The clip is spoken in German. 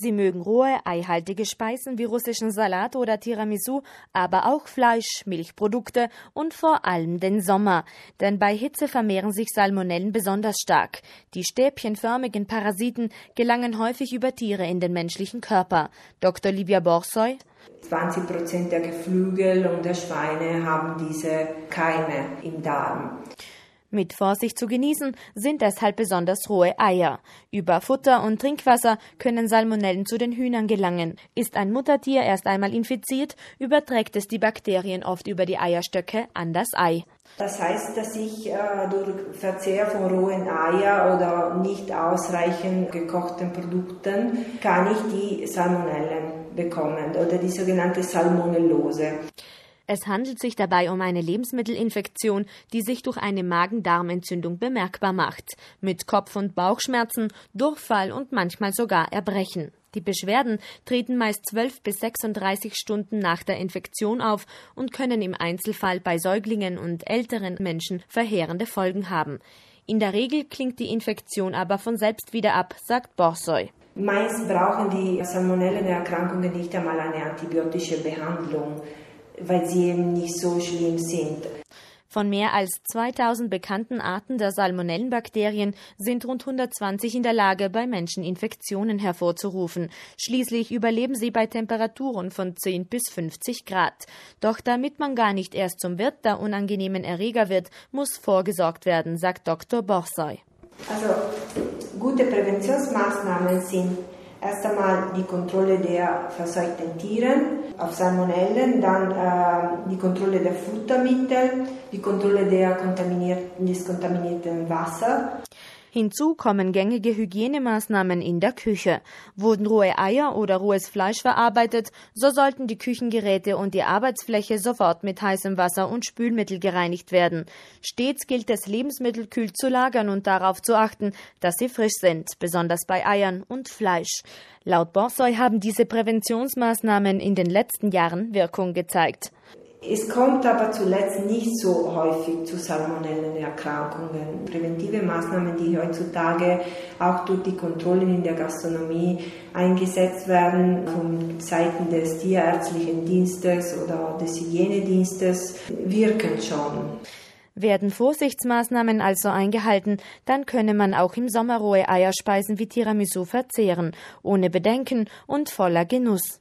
Sie mögen rohe, eihaltige Speisen wie russischen Salat oder Tiramisu, aber auch Fleisch, Milchprodukte und vor allem den Sommer. Denn bei Hitze vermehren sich Salmonellen besonders stark. Die stäbchenförmigen Parasiten gelangen häufig über Tiere in den menschlichen Körper. Dr. Livia Borsoy 20 Prozent der Geflügel und der Schweine haben diese Keime im Darm. Mit Vorsicht zu genießen sind deshalb besonders rohe Eier. Über Futter und Trinkwasser können Salmonellen zu den Hühnern gelangen. Ist ein Muttertier erst einmal infiziert, überträgt es die Bakterien oft über die Eierstöcke an das Ei. Das heißt, dass ich äh, durch Verzehr von rohen Eier oder nicht ausreichend gekochten Produkten kann ich die Salmonellen bekommen oder die sogenannte Salmonellose. Es handelt sich dabei um eine Lebensmittelinfektion, die sich durch eine Magen-Darm-Entzündung bemerkbar macht, mit Kopf- und Bauchschmerzen, Durchfall und manchmal sogar Erbrechen. Die Beschwerden treten meist 12 bis 36 Stunden nach der Infektion auf und können im Einzelfall bei Säuglingen und älteren Menschen verheerende Folgen haben. In der Regel klingt die Infektion aber von selbst wieder ab, sagt Borsoy. Meist brauchen die Salmonellenerkrankungen nicht einmal eine antibiotische Behandlung weil sie eben nicht so schlimm sind. Von mehr als 2000 bekannten Arten der Salmonellenbakterien sind rund 120 in der Lage, bei Menschen Infektionen hervorzurufen. Schließlich überleben sie bei Temperaturen von 10 bis 50 Grad. Doch damit man gar nicht erst zum Wirt der unangenehmen Erreger wird, muss vorgesorgt werden, sagt Dr. Borsoy. Also gute Präventionsmaßnahmen sind Erst einmal die Kontrolle der versorgten Tiere auf Salmonellen, dann äh, die Kontrolle der Futtermittel, die Kontrolle der kontaminierten, des kontaminierten Wassers. Hinzu kommen gängige Hygienemaßnahmen in der Küche. Wurden rohe Eier oder rohes Fleisch verarbeitet, so sollten die Küchengeräte und die Arbeitsfläche sofort mit heißem Wasser und Spülmittel gereinigt werden. Stets gilt es, Lebensmittel kühl zu lagern und darauf zu achten, dass sie frisch sind, besonders bei Eiern und Fleisch. Laut Borsoy haben diese Präventionsmaßnahmen in den letzten Jahren Wirkung gezeigt. Es kommt aber zuletzt nicht so häufig zu Salmonellenerkrankungen. Präventive Maßnahmen, die heutzutage auch durch die Kontrollen in der Gastronomie eingesetzt werden, von Seiten des tierärztlichen Dienstes oder des Hygienedienstes, wirken schon. Werden Vorsichtsmaßnahmen also eingehalten, dann könne man auch im Sommer rohe Eierspeisen wie Tiramisu verzehren, ohne Bedenken und voller Genuss.